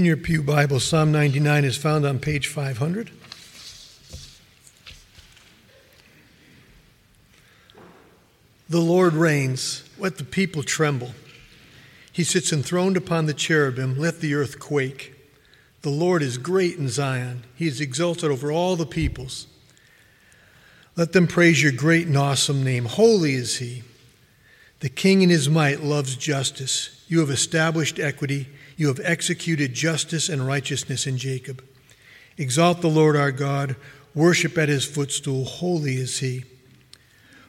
In your Pew Bible, Psalm 99 is found on page 500. The Lord reigns, let the people tremble. He sits enthroned upon the cherubim, let the earth quake. The Lord is great in Zion, he is exalted over all the peoples. Let them praise your great and awesome name. Holy is he. The king in his might loves justice. You have established equity. You have executed justice and righteousness in Jacob. Exalt the Lord our God. Worship at his footstool. Holy is he.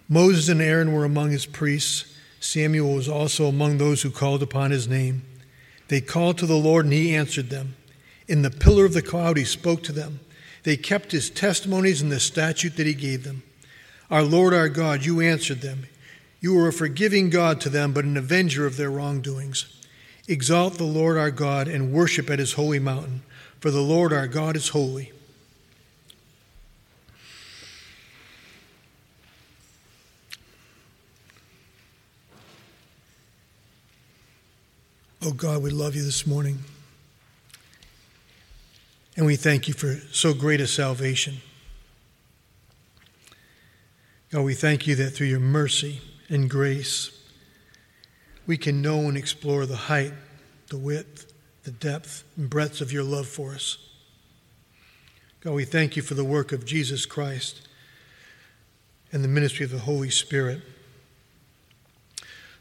Moses and Aaron were among his priests. Samuel was also among those who called upon his name. They called to the Lord, and he answered them. In the pillar of the cloud, he spoke to them. They kept his testimonies and the statute that he gave them. Our Lord, our God, you answered them. You were a forgiving God to them, but an avenger of their wrongdoings. Exalt the Lord our God and worship at his holy mountain, for the Lord our God is holy. Oh God, we love you this morning. And we thank you for so great a salvation. God, we thank you that through your mercy and grace, we can know and explore the height, the width, the depth, and breadth of your love for us. God, we thank you for the work of Jesus Christ and the ministry of the Holy Spirit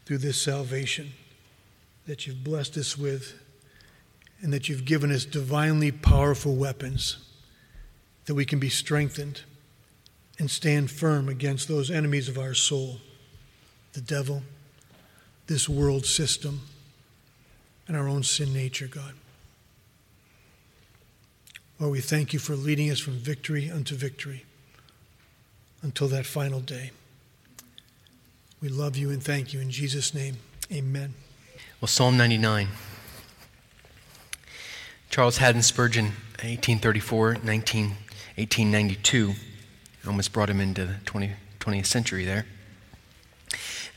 through this salvation that you've blessed us with and that you've given us divinely powerful weapons that we can be strengthened and stand firm against those enemies of our soul the devil, this world system, and our own sin nature, God. Lord, we thank you for leading us from victory unto victory until that final day. We love you and thank you in Jesus' name. Amen. Well, Psalm 99. Charles Haddon Spurgeon, 1834, 19, 1892, almost brought him into the 20, 20th century there.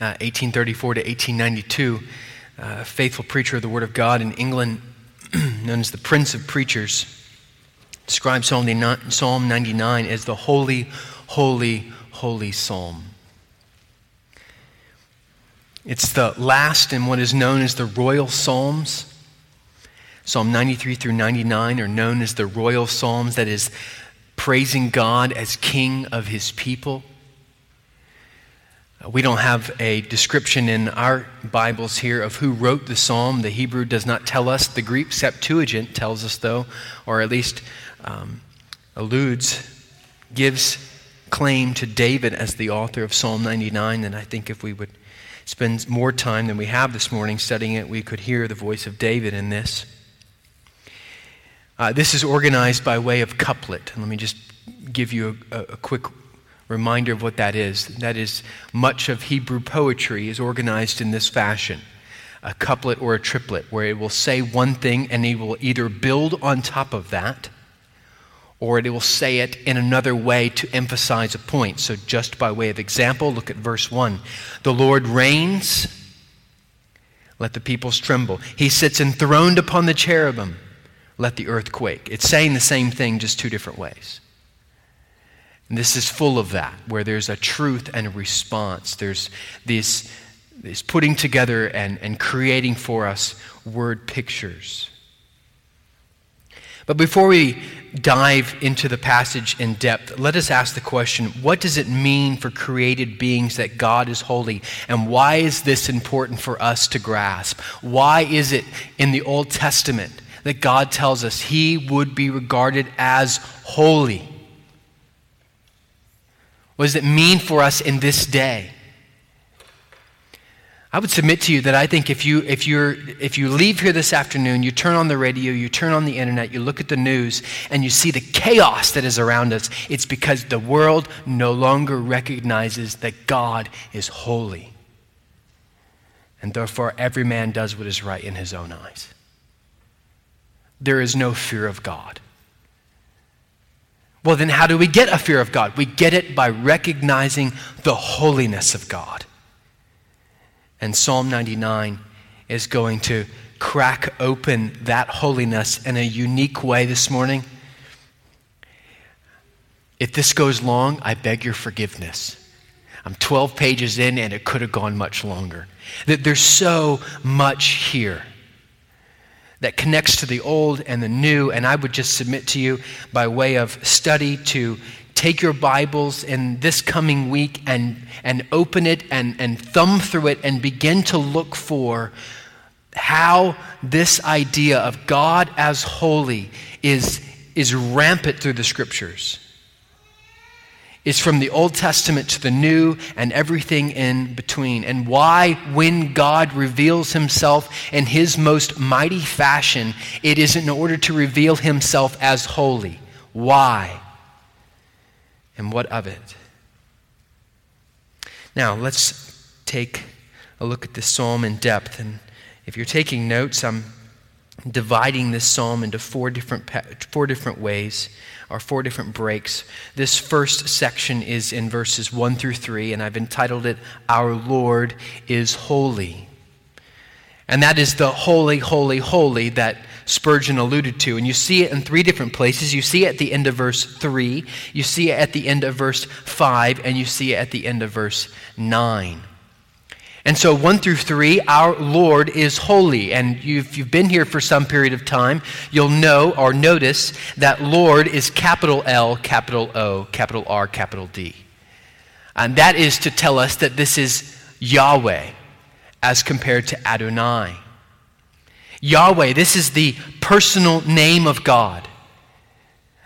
Uh, 1834 to 1892, uh, a faithful preacher of the Word of God in England, known as the Prince of Preachers, describes Psalm 99 as the holy, holy, holy psalm. It's the last in what is known as the royal psalms. Psalm 93 through 99 are known as the royal psalms, that is, praising God as king of his people. We don't have a description in our Bibles here of who wrote the psalm. The Hebrew does not tell us. The Greek Septuagint tells us, though, or at least um, alludes, gives claim to David as the author of Psalm 99. And I think if we would spend more time than we have this morning studying it, we could hear the voice of David in this. Uh, this is organized by way of couplet. And let me just give you a, a quick reminder of what that is. That is, much of Hebrew poetry is organized in this fashion a couplet or a triplet, where it will say one thing and it will either build on top of that or it will say it in another way to emphasize a point. So, just by way of example, look at verse 1. The Lord reigns, let the peoples tremble. He sits enthroned upon the cherubim, let the earth quake. It's saying the same thing, just two different ways. And this is full of that, where there's a truth and a response. There's this, this putting together and, and creating for us word pictures. But before we dive into the passage in depth, let us ask the question what does it mean for created beings that God is holy? And why is this important for us to grasp? Why is it in the Old Testament that God tells us he would be regarded as holy? What does it mean for us in this day? I would submit to you that I think if you, if, you're, if you leave here this afternoon, you turn on the radio, you turn on the internet, you look at the news, and you see the chaos that is around us, it's because the world no longer recognizes that God is holy. And therefore, every man does what is right in his own eyes. There is no fear of God. Well, then, how do we get a fear of God? We get it by recognizing the holiness of God. And Psalm 99 is going to crack open that holiness in a unique way this morning. If this goes long, I beg your forgiveness. I'm 12 pages in and it could have gone much longer. That there's so much here that connects to the old and the new, and I would just submit to you by way of study to take your Bibles in this coming week and, and open it and, and thumb through it and begin to look for how this idea of God as holy is, is rampant through the scriptures. Is from the Old Testament to the New and everything in between. And why, when God reveals himself in his most mighty fashion, it is in order to reveal himself as holy. Why? And what of it? Now, let's take a look at this psalm in depth. And if you're taking notes, I'm dividing this psalm into four different, four different ways or four different breaks. This first section is in verses 1 through 3, and I've entitled it, Our Lord is Holy. And that is the holy, holy, holy that Spurgeon alluded to. And you see it in three different places. You see it at the end of verse 3, you see it at the end of verse 5, and you see it at the end of verse 9. And so, 1 through 3, our Lord is holy. And if you've been here for some period of time, you'll know or notice that Lord is capital L, capital O, capital R, capital D. And that is to tell us that this is Yahweh as compared to Adonai. Yahweh, this is the personal name of God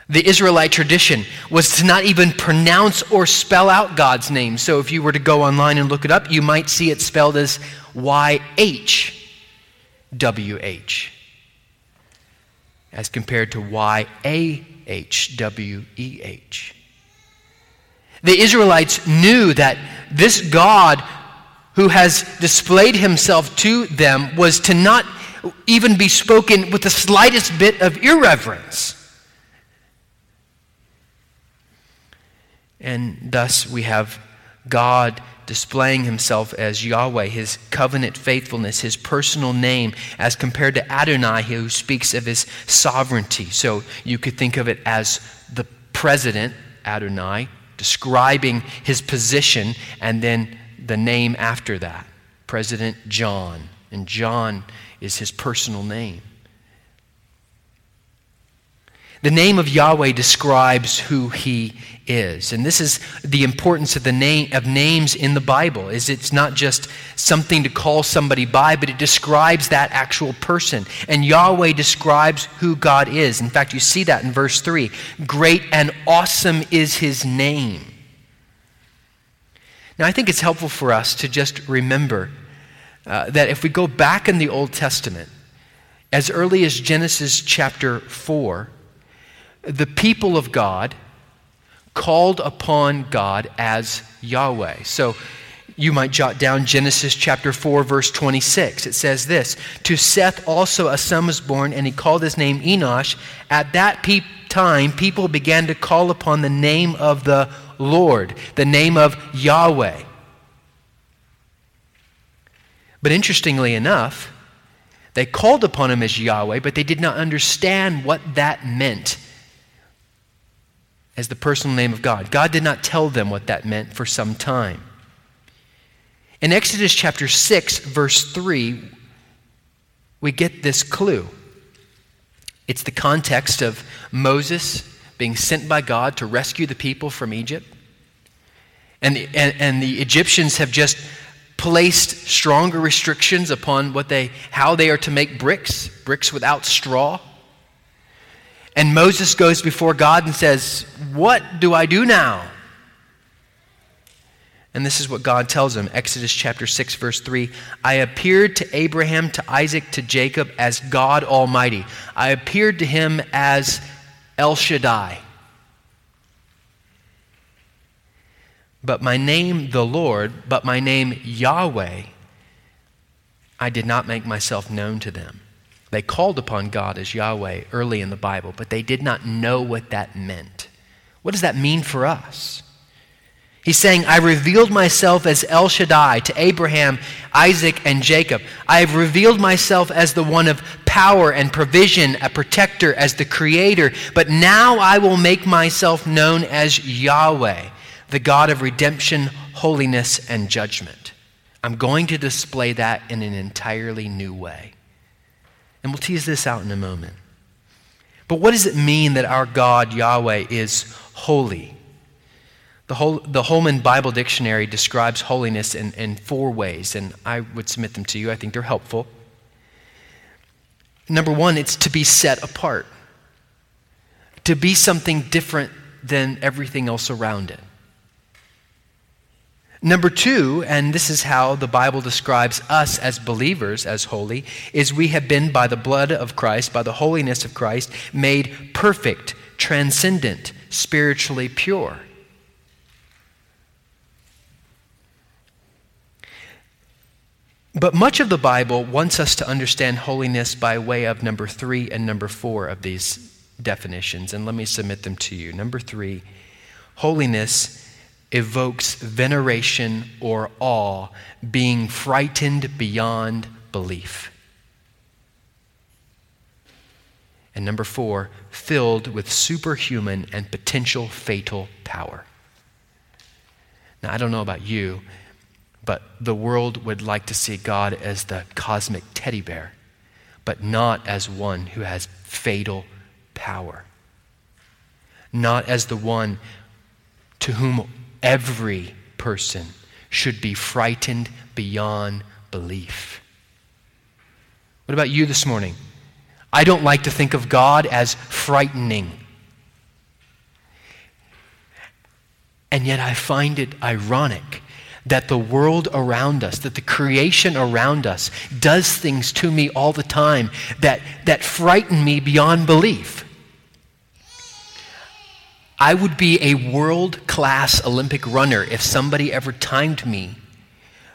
the Israelite tradition was to not even pronounce or spell out God's name. So if you were to go online and look it up, you might see it spelled as YHWH as compared to YAHWEH. The Israelites knew that this God who has displayed himself to them was to not even be spoken with the slightest bit of irreverence. And thus we have God displaying himself as Yahweh, his covenant faithfulness, his personal name, as compared to Adonai, who speaks of his sovereignty. So you could think of it as the president, Adonai, describing his position, and then the name after that, President John. And John is his personal name. The name of Yahweh describes who he is. And this is the importance of the name of names in the Bible. Is it's not just something to call somebody by, but it describes that actual person. And Yahweh describes who God is. In fact, you see that in verse 3. Great and awesome is his name. Now, I think it's helpful for us to just remember uh, that if we go back in the Old Testament, as early as Genesis chapter 4, the people of God called upon God as Yahweh. So you might jot down Genesis chapter 4, verse 26. It says this To Seth also a son was born, and he called his name Enosh. At that pe- time, people began to call upon the name of the Lord, the name of Yahweh. But interestingly enough, they called upon him as Yahweh, but they did not understand what that meant as the personal name of God. God did not tell them what that meant for some time. In Exodus chapter 6, verse 3, we get this clue. It's the context of Moses being sent by God to rescue the people from Egypt. And the, and, and the Egyptians have just placed stronger restrictions upon what they, how they are to make bricks, bricks without straw. And Moses goes before God and says, What do I do now? And this is what God tells him Exodus chapter 6, verse 3 I appeared to Abraham, to Isaac, to Jacob as God Almighty. I appeared to him as El Shaddai. But my name, the Lord, but my name, Yahweh, I did not make myself known to them. They called upon God as Yahweh early in the Bible, but they did not know what that meant. What does that mean for us? He's saying, I revealed myself as El Shaddai to Abraham, Isaac, and Jacob. I have revealed myself as the one of power and provision, a protector, as the creator. But now I will make myself known as Yahweh, the God of redemption, holiness, and judgment. I'm going to display that in an entirely new way. And we'll tease this out in a moment. But what does it mean that our God, Yahweh, is holy? The, the Holman Bible Dictionary describes holiness in, in four ways, and I would submit them to you. I think they're helpful. Number one, it's to be set apart, to be something different than everything else around it. Number two, and this is how the Bible describes us as believers as holy, is we have been, by the blood of Christ, by the holiness of Christ, made perfect, transcendent, spiritually pure. But much of the Bible wants us to understand holiness by way of number three and number four of these definitions, and let me submit them to you. Number three, holiness evokes veneration or awe, being frightened beyond belief. And number four, filled with superhuman and potential fatal power. Now, I don't know about you, but the world would like to see God as the cosmic teddy bear, but not as one who has fatal power. Not as the one to whom every person should be frightened beyond belief. What about you this morning? I don't like to think of God as frightening. And yet I find it ironic that the world around us, that the creation around us does things to me all the time that, that frighten me beyond belief. I would be a world class Olympic runner if somebody ever timed me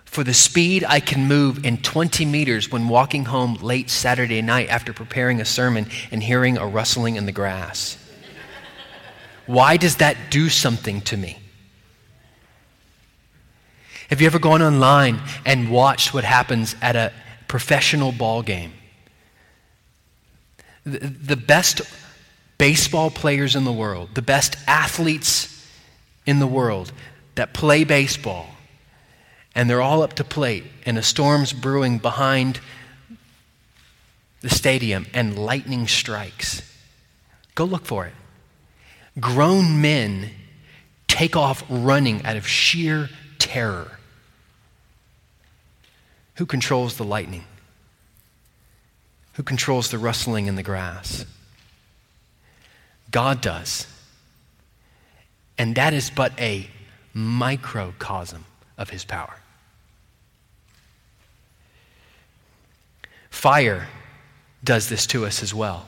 for the speed I can move in 20 meters when walking home late Saturday night after preparing a sermon and hearing a rustling in the grass. Why does that do something to me? Have you ever gone online and watched what happens at a professional ball game? The, the best baseball players in the world, the best athletes in the world that play baseball, and they're all up to plate, and a storm's brewing behind the stadium, and lightning strikes. Go look for it. Grown men take off running out of sheer terror. Who controls the lightning? Who controls the rustling in the grass? God does. And that is but a microcosm of his power. Fire does this to us as well.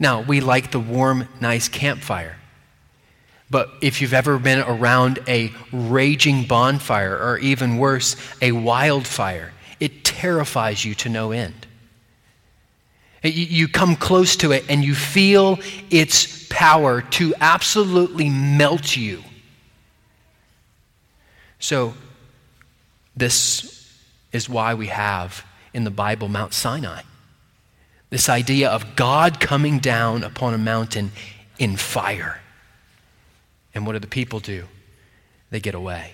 Now, we like the warm, nice campfire. But if you've ever been around a raging bonfire, or even worse, a wildfire, it terrifies you to no end. You come close to it and you feel its power to absolutely melt you. So, this is why we have in the Bible Mount Sinai this idea of God coming down upon a mountain in fire. And what do the people do? They get away.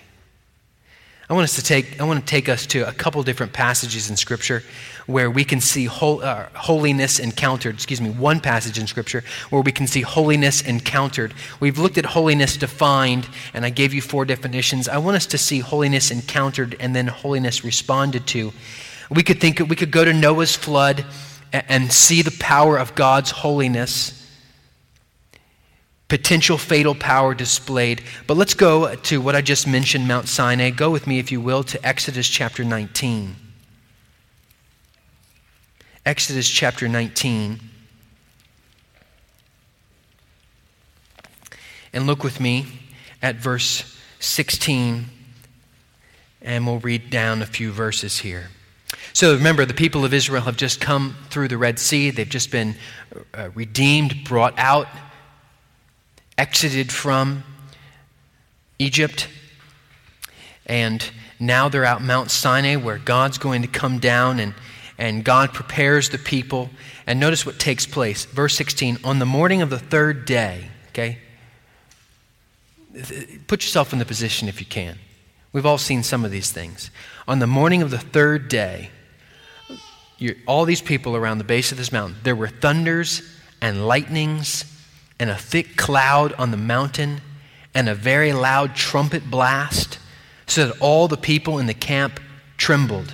I want us to take, I want to take us to a couple different passages in Scripture where we can see hol, uh, holiness encountered. Excuse me, one passage in Scripture where we can see holiness encountered. We've looked at holiness defined, and I gave you four definitions. I want us to see holiness encountered and then holiness responded to. We could think we could go to Noah's flood and, and see the power of God's holiness potential fatal power displayed. But let's go to what I just mentioned, Mount Sinai. Go with me, if you will, to Exodus chapter 19. Exodus chapter 19. And look with me at verse 16, and we'll read down a few verses here. So remember, the people of Israel have just come through the Red Sea. They've just been uh, redeemed, brought out exited from Egypt. And now they're out Mount Sinai where God's going to come down and, and God prepares the people. And notice what takes place. Verse 16 On the morning of the third day, okay? Put yourself in the position if you can. We've all seen some of these things. On the morning of the third day, all these people around the base of this mountain, there were thunders and lightnings and a thick cloud on the mountain and a very loud trumpet blast, so that all the people in the camp trembled.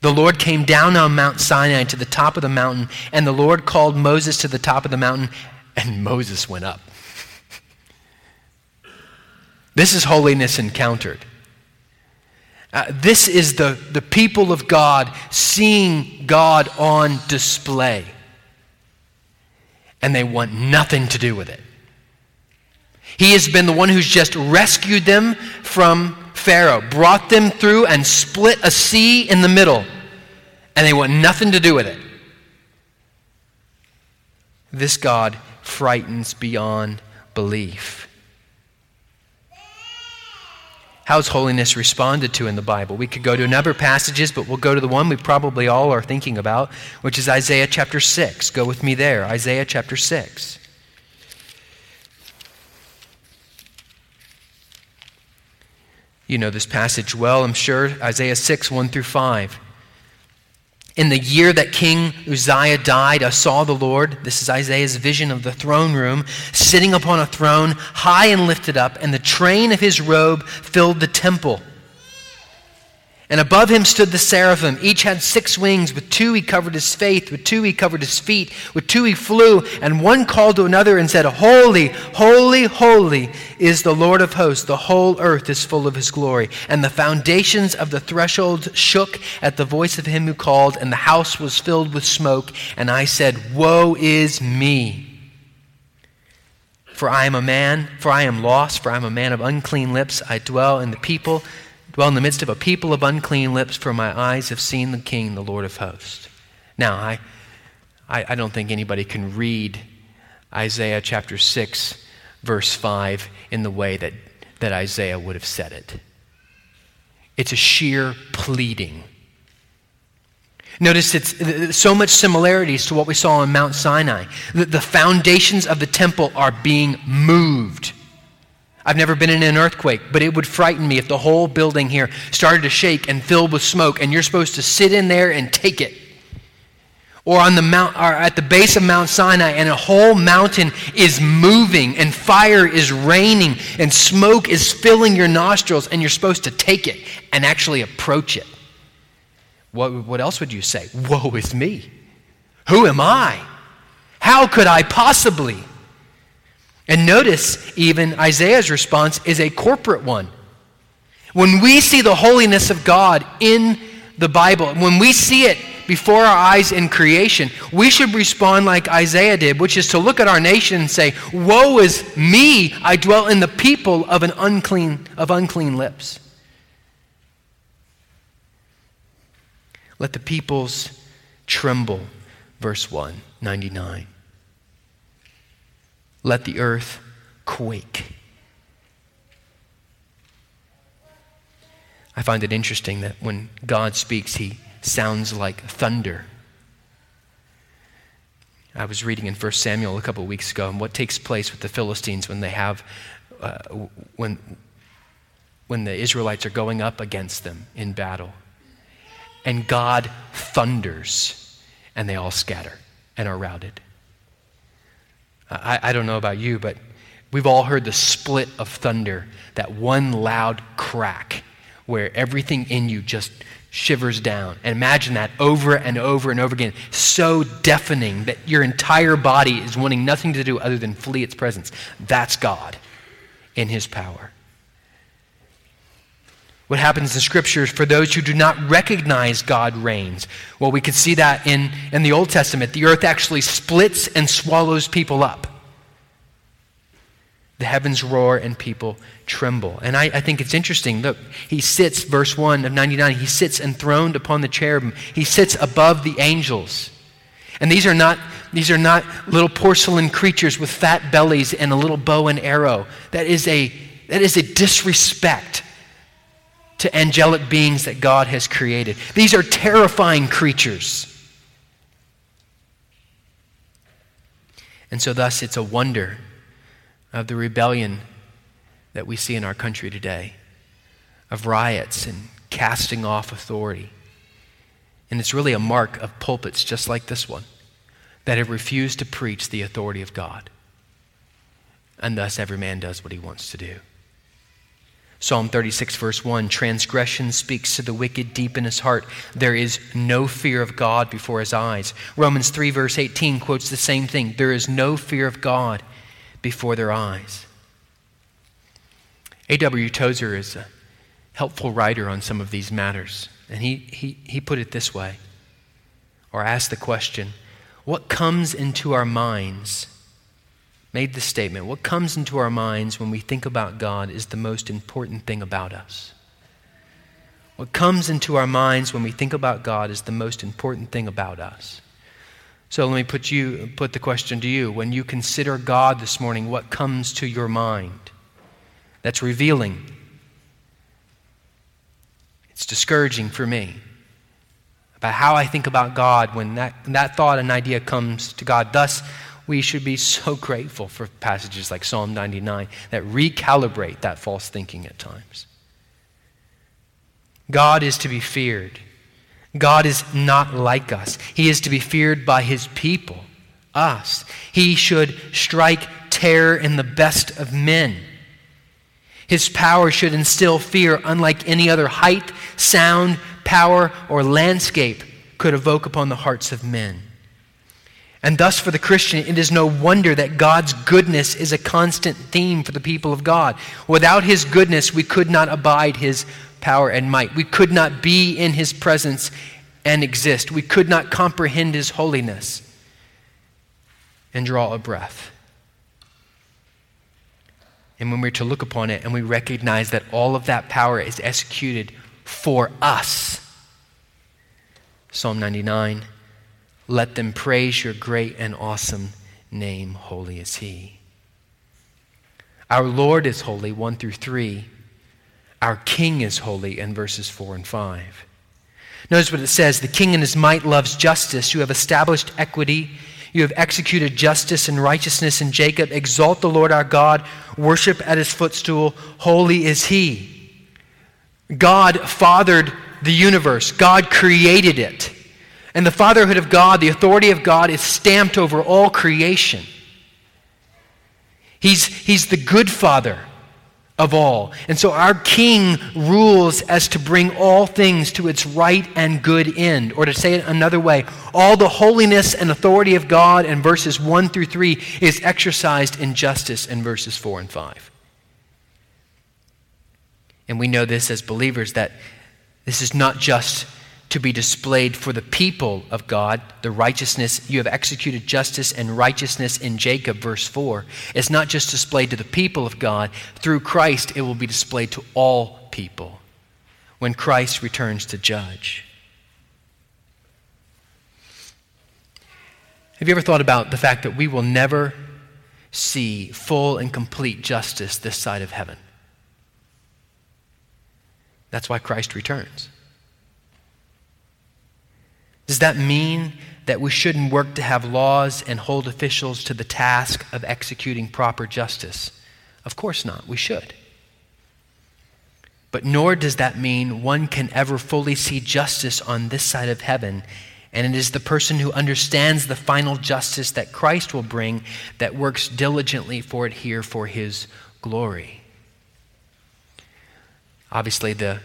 The Lord came down on Mount Sinai to the top of the mountain, and the Lord called Moses to the top of the mountain, and Moses went up. This is holiness encountered. Uh, this is the, the people of God seeing God on display. And they want nothing to do with it. He has been the one who's just rescued them from Pharaoh, brought them through and split a sea in the middle, and they want nothing to do with it. This God frightens beyond belief. How's holiness responded to in the Bible? We could go to another passages, but we'll go to the one we probably all are thinking about, which is Isaiah chapter 6. Go with me there. Isaiah chapter 6. You know this passage well, I'm sure. Isaiah 6, 1 through 5. In the year that King Uzziah died, I saw the Lord. This is Isaiah's vision of the throne room, sitting upon a throne, high and lifted up, and the train of his robe filled the temple. And above him stood the seraphim. Each had six wings. With two he covered his face. With two he covered his feet. With two he flew. And one called to another and said, Holy, holy, holy is the Lord of hosts. The whole earth is full of his glory. And the foundations of the threshold shook at the voice of him who called, and the house was filled with smoke. And I said, Woe is me! For I am a man, for I am lost, for I am a man of unclean lips. I dwell in the people dwell in the midst of a people of unclean lips, for my eyes have seen the King, the Lord of hosts. Now, I, I, I don't think anybody can read Isaiah chapter 6, verse 5, in the way that, that Isaiah would have said it. It's a sheer pleading. Notice it's so much similarities to what we saw on Mount Sinai. The, the foundations of the temple are being moved. I've never been in an earthquake, but it would frighten me if the whole building here started to shake and filled with smoke, and you're supposed to sit in there and take it. Or on the mount, or at the base of Mount Sinai, and a whole mountain is moving, and fire is raining, and smoke is filling your nostrils, and you're supposed to take it and actually approach it. What, what else would you say? Woe is me. Who am I? How could I possibly? And notice, even Isaiah's response is a corporate one. When we see the holiness of God in the Bible, when we see it before our eyes in creation, we should respond like Isaiah did, which is to look at our nation and say, Woe is me, I dwell in the people of an unclean of unclean lips. Let the peoples tremble, verse 199 let the earth quake. I find it interesting that when God speaks, he sounds like thunder. I was reading in 1 Samuel a couple of weeks ago, and what takes place with the Philistines when they have, uh, when, when the Israelites are going up against them in battle. And God thunders, and they all scatter and are routed. I, I don't know about you, but we've all heard the split of thunder, that one loud crack where everything in you just shivers down. And imagine that over and over and over again, so deafening that your entire body is wanting nothing to do other than flee its presence. That's God in His power. What happens in Scripture for those who do not recognize God reigns? Well, we could see that in, in the Old Testament. The earth actually splits and swallows people up. The heavens roar and people tremble. And I, I, think it's interesting. Look, he sits, verse 1 of 99, he sits enthroned upon the cherubim. He sits above the angels. And these are not, these are not little porcelain creatures with fat bellies and a little bow and arrow. That is a, that is a disrespect to angelic beings that God has created. These are terrifying creatures. And so, thus, it's a wonder of the rebellion that we see in our country today, of riots and casting off authority. And it's really a mark of pulpits just like this one that have refused to preach the authority of God. And thus, every man does what he wants to do. Psalm 36, verse 1 Transgression speaks to the wicked deep in his heart. There is no fear of God before his eyes. Romans 3, verse 18 quotes the same thing. There is no fear of God before their eyes. A.W. Tozer is a helpful writer on some of these matters, and he, he, he put it this way, or asked the question What comes into our minds made the statement what comes into our minds when we think about God is the most important thing about us. What comes into our minds when we think about God is the most important thing about us. So let me put you put the question to you. When you consider God this morning, what comes to your mind? That's revealing. It's discouraging for me about how I think about God when that, that thought and idea comes to God. Thus, we should be so grateful for passages like Psalm 99 that recalibrate that false thinking at times. God is to be feared. God is not like us. He is to be feared by his people, us. He should strike terror in the best of men. His power should instill fear unlike any other height, sound, power, or landscape could evoke upon the hearts of men. And thus, for the Christian, it is no wonder that God's goodness is a constant theme for the people of God. Without His goodness, we could not abide His power and might. We could not be in His presence and exist. We could not comprehend His holiness and draw a breath. And when we're to look upon it and we recognize that all of that power is executed for us, Psalm 99 let them praise your great and awesome name. Holy is He. Our Lord is holy, 1 through 3. Our King is holy, in verses 4 and 5. Notice what it says The King in his might loves justice. You have established equity. You have executed justice and righteousness in Jacob. Exalt the Lord our God. Worship at his footstool. Holy is he. God fathered the universe, God created it. And the fatherhood of God, the authority of God, is stamped over all creation. He's, he's the good father of all. And so our king rules as to bring all things to its right and good end. Or to say it another way, all the holiness and authority of God in verses 1 through 3 is exercised in justice in verses 4 and 5. And we know this as believers that this is not just to be displayed for the people of God, the righteousness, you have executed justice and righteousness in Jacob, verse 4. It's not just displayed to the people of God. Through Christ, it will be displayed to all people when Christ returns to judge. Have you ever thought about the fact that we will never see full and complete justice this side of heaven? That's why Christ returns. Does that mean that we shouldn't work to have laws and hold officials to the task of executing proper justice? Of course not. We should. But nor does that mean one can ever fully see justice on this side of heaven. And it is the person who understands the final justice that Christ will bring that works diligently for it here for his glory. Obviously, the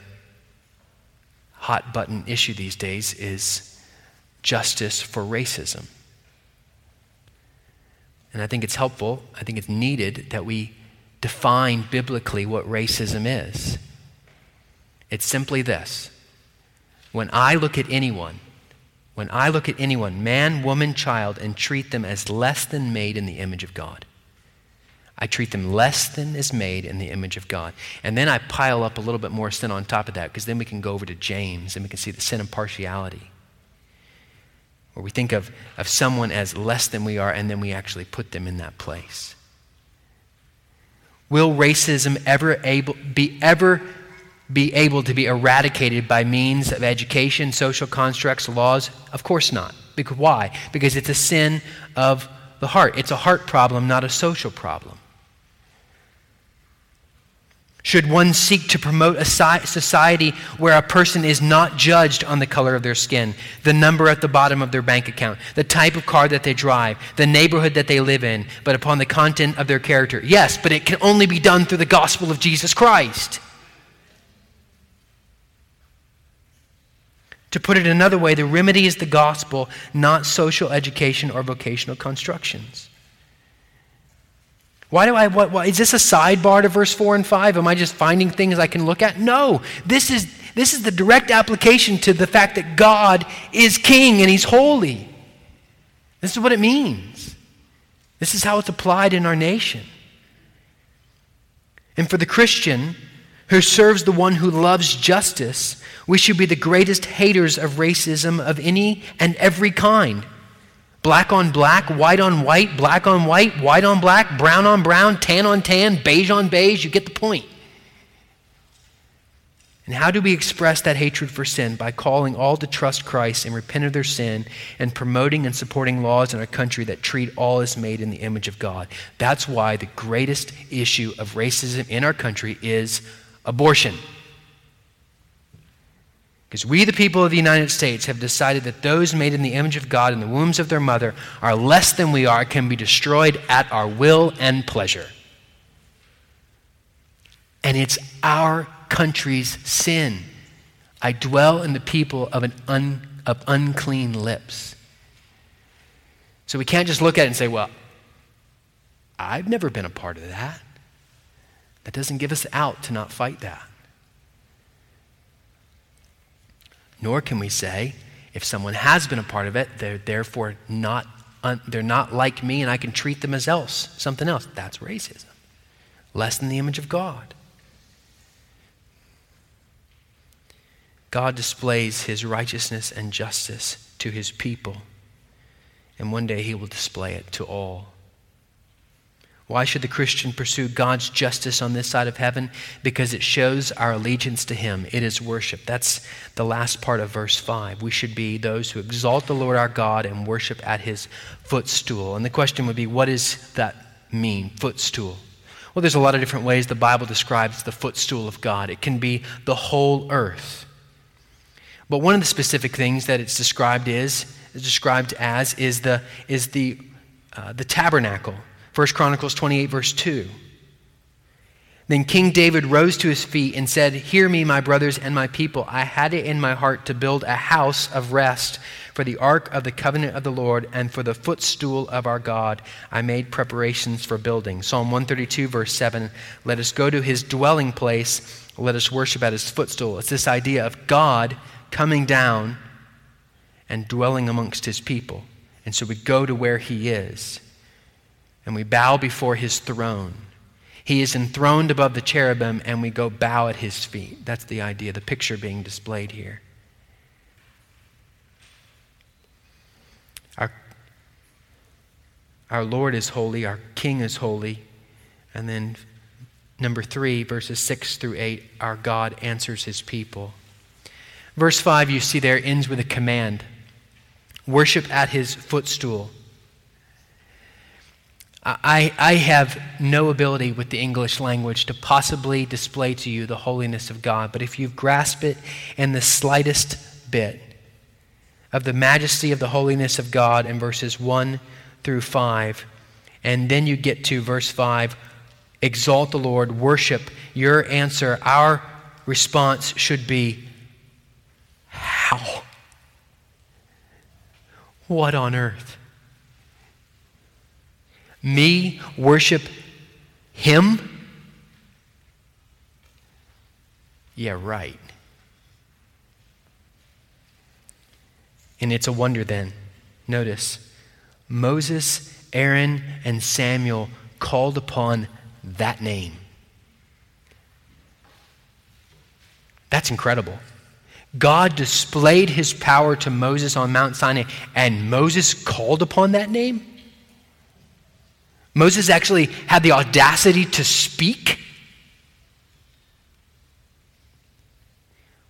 hot button issue these days is justice for racism. And I think it's helpful, I think it's needed that we define biblically what racism is. It's simply this. When I look at anyone, when I look at anyone, man, woman, child, and treat them as less than made in the image of God, I treat them less than is made in the image of God. And then I pile up a little bit more sin on top of that because then we can go over to James and we can see the sin of partiality. Where we think of, of someone as less than we are and then we actually put them in that place. Will racism ever able, be ever be able to be eradicated by means of education, social constructs, laws? Of course not. Because why? Because it's a sin of the heart. It's a heart problem, not a social problem. Should one seek to promote a society where a person is not judged on the color of their skin, the number at the bottom of their bank account, the type of car that they drive, the neighborhood that they live in, but upon the content of their character? Yes, but it can only be done through the gospel of Jesus Christ. To put it another way, the remedy is the gospel, not social education or vocational constructions. Why do I, what, what, is this a sidebar to verse 4 and 5? Am I just finding things I can look at? No. This is, this is the direct application to the fact that God is king and he's holy. This is what it means. This is how it's applied in our nation. And for the Christian who serves the one who loves justice, we should be the greatest haters of racism of any and every kind. Black on black, white on white, black on white, white on black, brown on brown, tan on tan, beige on beige. You get the point. And how do we express that hatred for sin? By calling all to trust Christ and repent of their sin and promoting and supporting laws in our country that treat all as made in the image of God. That's why the greatest issue of racism in our country is abortion. We, the people of the United States, have decided that those made in the image of God in the wombs of their mother are less than we are, can be destroyed at our will and pleasure. And it's our country's sin. I dwell in the people of, an un, of unclean lips. So we can't just look at it and say, well, I've never been a part of that. That doesn't give us out to not fight that. Nor can we say, if someone has been a part of it, they're therefore not, un, they're not like me and I can treat them as else, something else. That's racism. Less than the image of God. God displays his righteousness and justice to his people, and one day he will display it to all. Why should the Christian pursue God's justice on this side of heaven? Because it shows our allegiance to Him. It is worship. That's the last part of verse 5. We should be those who exalt the Lord our God and worship at His footstool. And the question would be what does that mean, footstool? Well, there's a lot of different ways the Bible describes the footstool of God. It can be the whole earth. But one of the specific things that it's described is, described as is the, is the, uh, the tabernacle 1 Chronicles 28, verse 2. Then King David rose to his feet and said, Hear me, my brothers and my people. I had it in my heart to build a house of rest for the ark of the covenant of the Lord and for the footstool of our God. I made preparations for building. Psalm 132, verse 7. Let us go to his dwelling place. Let us worship at his footstool. It's this idea of God coming down and dwelling amongst his people. And so we go to where he is and we bow before his throne. He is enthroned above the cherubim, and we go bow at his feet. That's the idea, the picture being displayed here. Our, our Lord is holy, our King is holy. And then, number three, verses six through eight, our God answers his people. Verse five, you see there, ends with a command worship at his footstool. I, I have no ability with the English language to possibly display to you the holiness of God, but if you grasp it in the slightest bit of the majesty of the holiness of God in verses 1 through 5, and then you get to verse 5, exalt the Lord, worship, your answer, our response should be, How? What on earth? me worship him? Yeah, right. And it's a wonder then. Notice Moses, Aaron, and Samuel called upon that name. That's incredible. God displayed his power to Moses on Mount Sinai, and Moses called upon that name? Moses actually had the audacity to speak?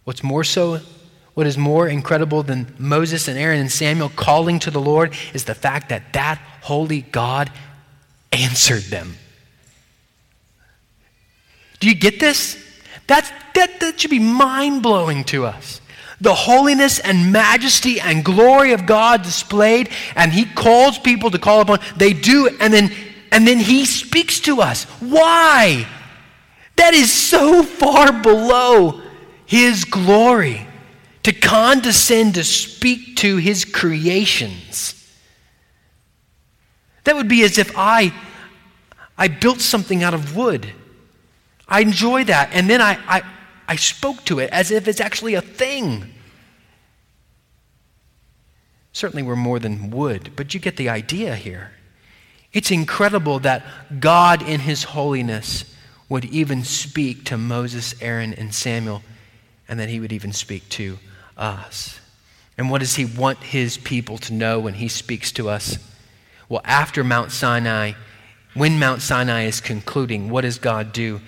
What's more so, what is more incredible than Moses and Aaron and Samuel calling to the Lord is the fact that that holy God answered them. Do you get this? That's, that, that should be mind blowing to us. The holiness and majesty and glory of God displayed, and He calls people to call upon. They do, and then, and then He speaks to us. Why? That is so far below His glory to condescend to speak to His creations. That would be as if I, I built something out of wood I enjoy that. And then I, I, I spoke to it as if it's actually a thing. Certainly, we're more than wood, but you get the idea here. It's incredible that God, in His holiness, would even speak to Moses, Aaron, and Samuel, and that He would even speak to us. And what does He want His people to know when He speaks to us? Well, after Mount Sinai, when Mount Sinai is concluding, what does God do?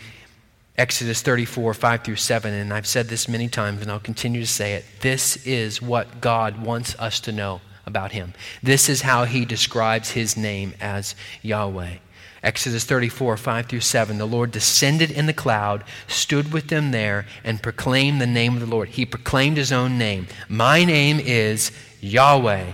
Exodus 34, 5 through 7, and I've said this many times and I'll continue to say it. This is what God wants us to know about Him. This is how He describes His name as Yahweh. Exodus 34, 5 through 7. The Lord descended in the cloud, stood with them there, and proclaimed the name of the Lord. He proclaimed His own name. My name is Yahweh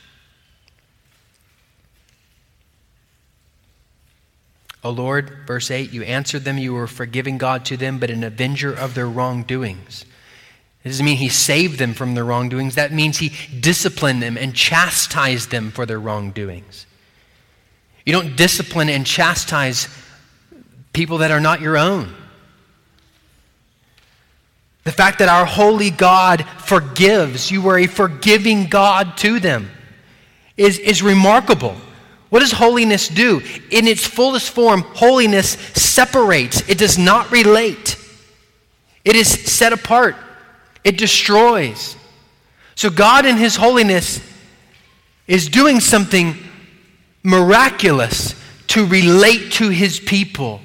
O Lord, verse 8, you answered them, you were forgiving God to them, but an avenger of their wrongdoings. It doesn't mean he saved them from their wrongdoings. That means he disciplined them and chastised them for their wrongdoings. You don't discipline and chastise people that are not your own. The fact that our holy God forgives, you were a forgiving God to them, is, is remarkable. What does holiness do? In its fullest form, holiness separates, it does not relate, it is set apart, it destroys. So, God in His holiness is doing something miraculous to relate to His people,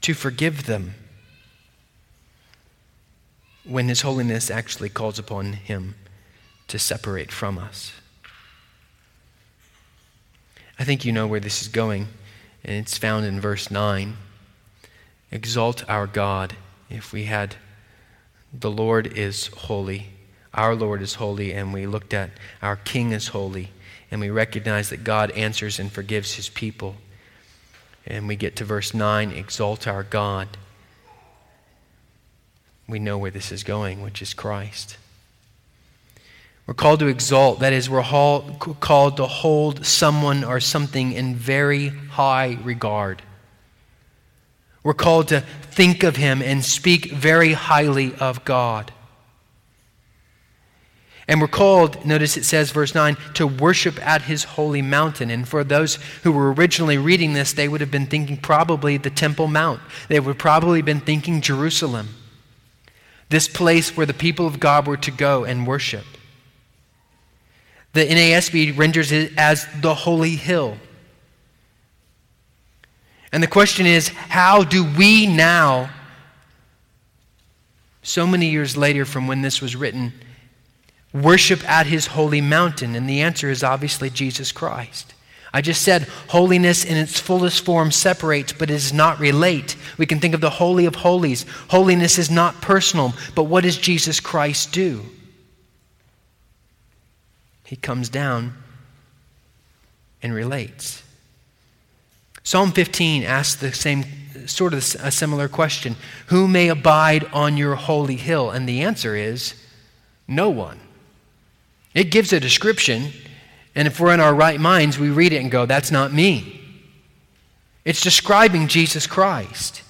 to forgive them when His holiness actually calls upon Him to separate from us. I think you know where this is going, and it's found in verse 9. Exalt our God. If we had, the Lord is holy, our Lord is holy, and we looked at our King is holy, and we recognize that God answers and forgives his people. And we get to verse 9 exalt our God. We know where this is going, which is Christ. We're called to exalt, that is, we're called to hold someone or something in very high regard. We're called to think of him and speak very highly of God. And we're called, notice it says, verse 9, to worship at his holy mountain. And for those who were originally reading this, they would have been thinking probably the Temple Mount. They would probably been thinking Jerusalem, this place where the people of God were to go and worship. The NASB renders it as the holy hill. And the question is how do we now, so many years later from when this was written, worship at his holy mountain? And the answer is obviously Jesus Christ. I just said holiness in its fullest form separates, but it does not relate. We can think of the Holy of Holies. Holiness is not personal, but what does Jesus Christ do? He comes down and relates. Psalm 15 asks the same sort of a similar question Who may abide on your holy hill? And the answer is no one. It gives a description, and if we're in our right minds, we read it and go, That's not me. It's describing Jesus Christ.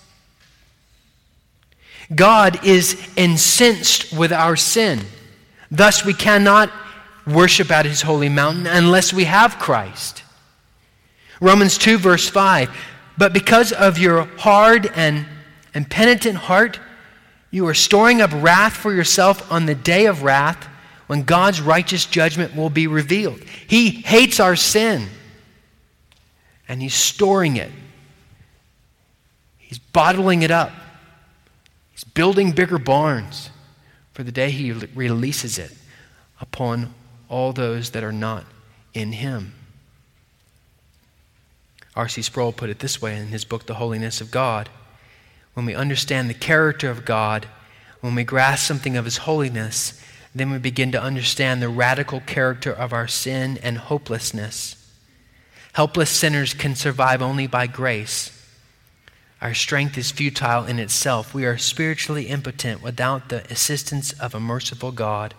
God is incensed with our sin. Thus, we cannot worship at his holy mountain unless we have Christ. Romans 2, verse 5 but because of your hard and, and penitent heart, you are storing up wrath for yourself on the day of wrath when God's righteous judgment will be revealed. He hates our sin, and He's storing it. He's bottling it up. He's building bigger barns for the day He releases it upon all those that are not in Him. R.C. Sproul put it this way in his book, The Holiness of God. When we understand the character of God, when we grasp something of His holiness, then we begin to understand the radical character of our sin and hopelessness. Helpless sinners can survive only by grace. Our strength is futile in itself. We are spiritually impotent without the assistance of a merciful God.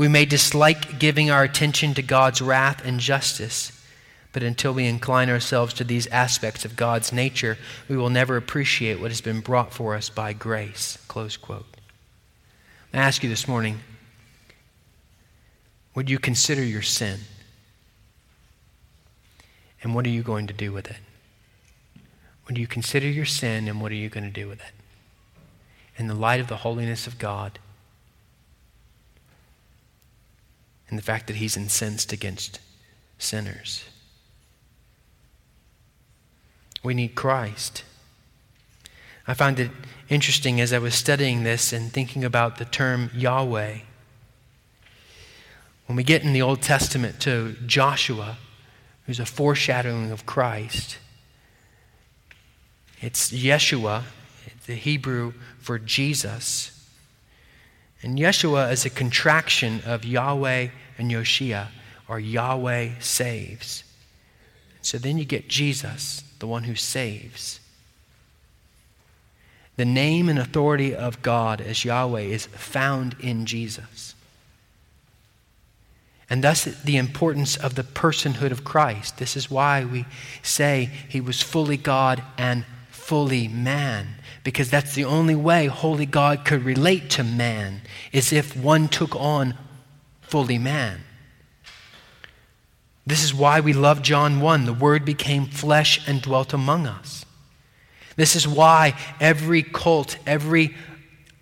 We may dislike giving our attention to God's wrath and justice. But until we incline ourselves to these aspects of God's nature, we will never appreciate what has been brought for us by grace. Close quote. I ask you this morning would you consider your sin? And what are you going to do with it? Would you consider your sin and what are you going to do with it? In the light of the holiness of God and the fact that He's incensed against sinners. We need Christ. I find it interesting as I was studying this and thinking about the term Yahweh. When we get in the Old Testament to Joshua, who's a foreshadowing of Christ, it's Yeshua, the Hebrew for Jesus. And Yeshua is a contraction of Yahweh and Yoshia, or Yahweh saves. So then you get Jesus, the one who saves. The name and authority of God as Yahweh is found in Jesus. And thus, the importance of the personhood of Christ. This is why we say he was fully God and fully man, because that's the only way holy God could relate to man, is if one took on fully man. This is why we love John 1. The Word became flesh and dwelt among us. This is why every cult, every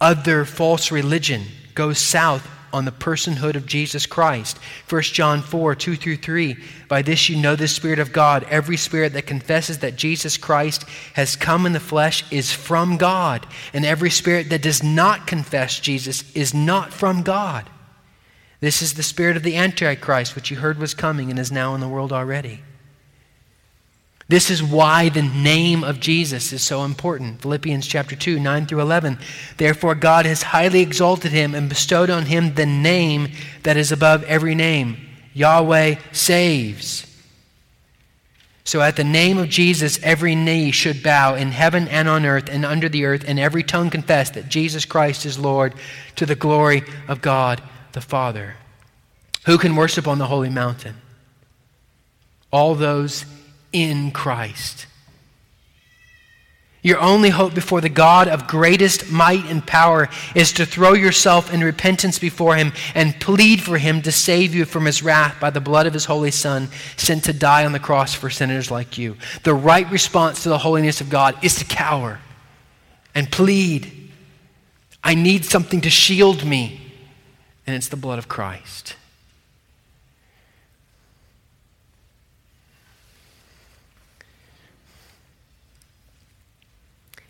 other false religion goes south on the personhood of Jesus Christ. 1 John 4, 2 through 3. By this you know the Spirit of God. Every spirit that confesses that Jesus Christ has come in the flesh is from God. And every spirit that does not confess Jesus is not from God. This is the spirit of the Antichrist, which you heard was coming and is now in the world already. This is why the name of Jesus is so important. Philippians chapter 2, 9 through 11. Therefore, God has highly exalted him and bestowed on him the name that is above every name Yahweh saves. So, at the name of Jesus, every knee should bow in heaven and on earth and under the earth, and every tongue confess that Jesus Christ is Lord to the glory of God the Father. Who can worship on the holy mountain? All those in Christ. Your only hope before the God of greatest might and power is to throw yourself in repentance before Him and plead for Him to save you from His wrath by the blood of His holy Son, sent to die on the cross for sinners like you. The right response to the holiness of God is to cower and plead. I need something to shield me and it's the blood of Christ.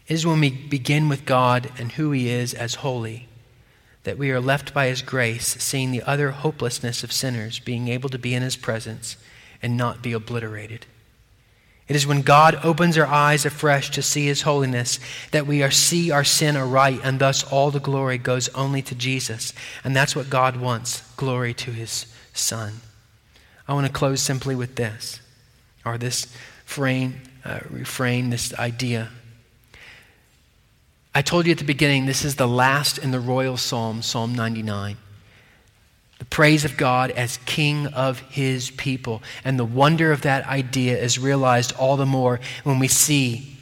Is when we begin with God and who He is as holy that we are left by His grace, seeing the utter hopelessness of sinners, being able to be in His presence and not be obliterated. It is when God opens our eyes afresh to see His holiness that we are, see our sin aright, and thus all the glory goes only to Jesus. And that's what God wants glory to His Son. I want to close simply with this, or this refrain, uh, refrain, this idea. I told you at the beginning, this is the last in the royal psalm, Psalm 99. The praise of God as King of His people. And the wonder of that idea is realized all the more when we see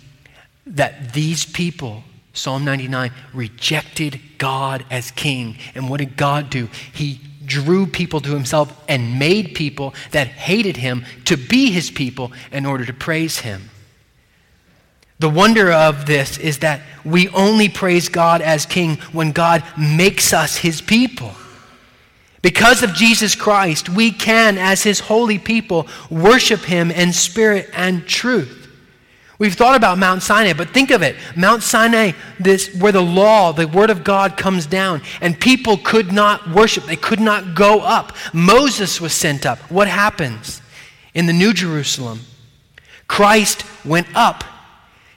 that these people, Psalm 99, rejected God as King. And what did God do? He drew people to himself and made people that hated him to be his people in order to praise him. The wonder of this is that we only praise God as king when God makes us his people. Because of Jesus Christ, we can, as his holy people, worship him in spirit and truth. We've thought about Mount Sinai, but think of it. Mount Sinai, this where the law, the word of God comes down, and people could not worship. They could not go up. Moses was sent up. What happens? In the New Jerusalem, Christ went up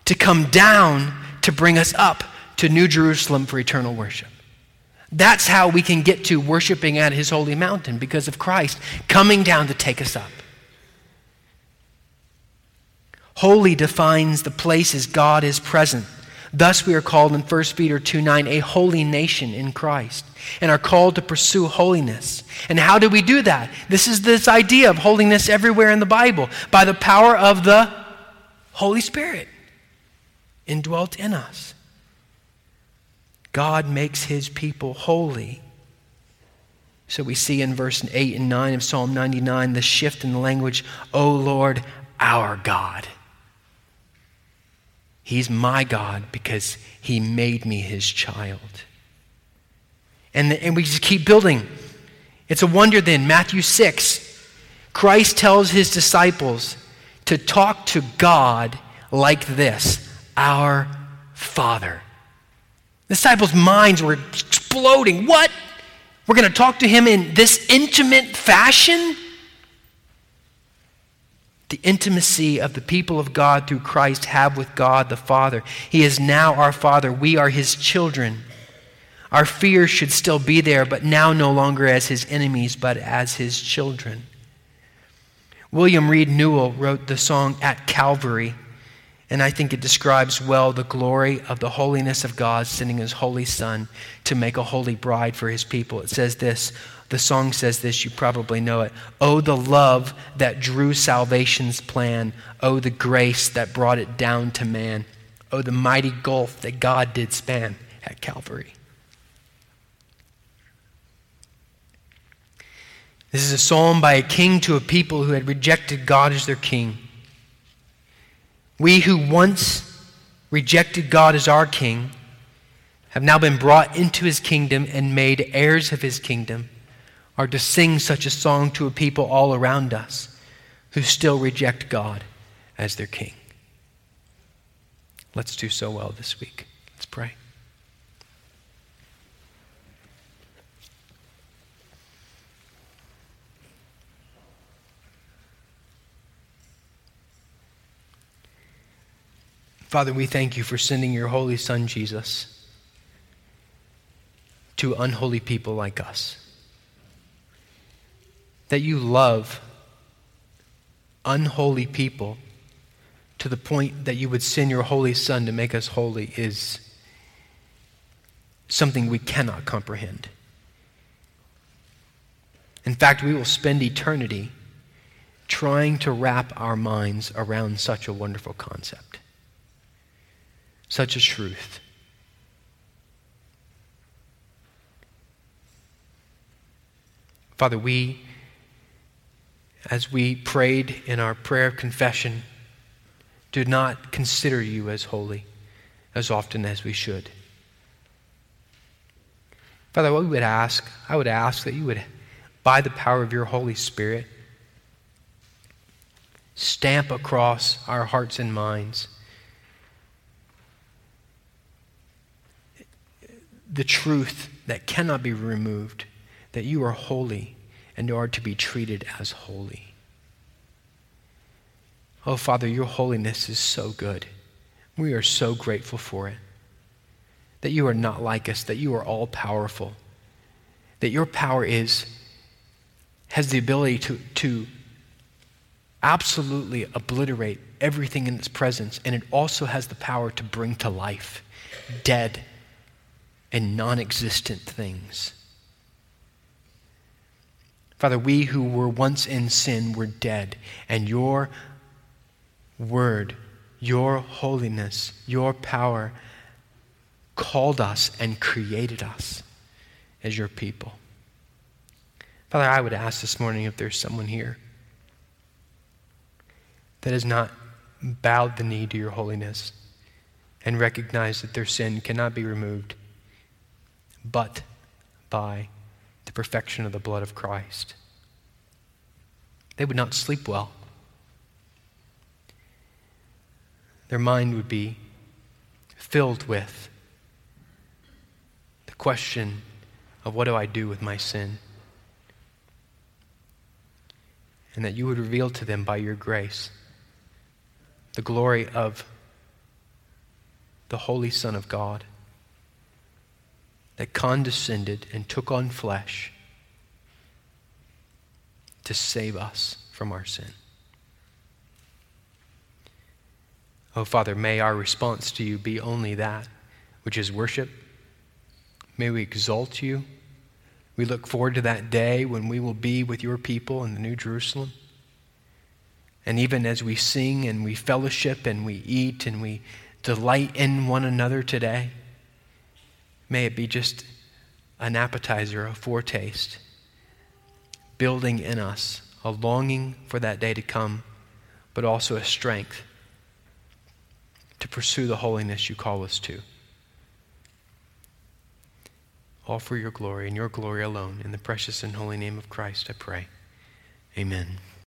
to come down to bring us up to New Jerusalem for eternal worship. That's how we can get to worshiping at his holy mountain because of Christ coming down to take us up. Holy defines the places God is present. Thus, we are called in 1 Peter 2 9 a holy nation in Christ and are called to pursue holiness. And how do we do that? This is this idea of holiness everywhere in the Bible by the power of the Holy Spirit indwelt in us. God makes his people holy. So we see in verse 8 and 9 of Psalm 99 the shift in the language, O Lord, our God. He's my God because He made me His child. And, the, and we just keep building. It's a wonder then, Matthew 6, Christ tells His disciples to talk to God like this Our Father. The disciples' minds were exploding. What? We're going to talk to Him in this intimate fashion? the intimacy of the people of God through Christ have with God the Father. He is now our Father. We are His children. Our fear should still be there, but now no longer as His enemies, but as His children. William Reed Newell wrote the song At Calvary, and I think it describes well the glory of the holiness of God sending His holy Son to make a holy bride for His people. It says this the song says this, you probably know it. Oh, the love that drew salvation's plan. Oh, the grace that brought it down to man. Oh, the mighty gulf that God did span at Calvary. This is a psalm by a king to a people who had rejected God as their king. We who once rejected God as our king have now been brought into his kingdom and made heirs of his kingdom are to sing such a song to a people all around us who still reject God as their king. Let's do so well this week. Let's pray. Father, we thank you for sending your holy Son, Jesus, to unholy people like us that you love unholy people to the point that you would send your holy Son to make us holy is something we cannot comprehend. In fact, we will spend eternity trying to wrap our minds around such a wonderful concept, such a truth. Father, we as we prayed in our prayer of confession, do not consider you as holy as often as we should. Father, what we would ask, I would ask that you would, by the power of your Holy Spirit, stamp across our hearts and minds the truth that cannot be removed that you are holy and are to be treated as holy. Oh, Father, your holiness is so good. We are so grateful for it. That you are not like us, that you are all powerful, that your power is has the ability to, to absolutely obliterate everything in its presence, and it also has the power to bring to life dead and non existent things. Father, we who were once in sin were dead, and your word, your holiness, your power called us and created us as your people. Father, I would ask this morning if there's someone here that has not bowed the knee to your holiness and recognized that their sin cannot be removed but by the perfection of the blood of Christ. They would not sleep well. Their mind would be filled with the question of what do I do with my sin? And that you would reveal to them by your grace the glory of the Holy Son of God that condescended and took on flesh to save us from our sin. Oh, Father, may our response to you be only that, which is worship. May we exalt you. We look forward to that day when we will be with your people in the New Jerusalem. And even as we sing and we fellowship and we eat and we delight in one another today, may it be just an appetizer, a foretaste, building in us a longing for that day to come, but also a strength to pursue the holiness you call us to. All for your glory and your glory alone. In the precious and holy name of Christ, I pray. Amen.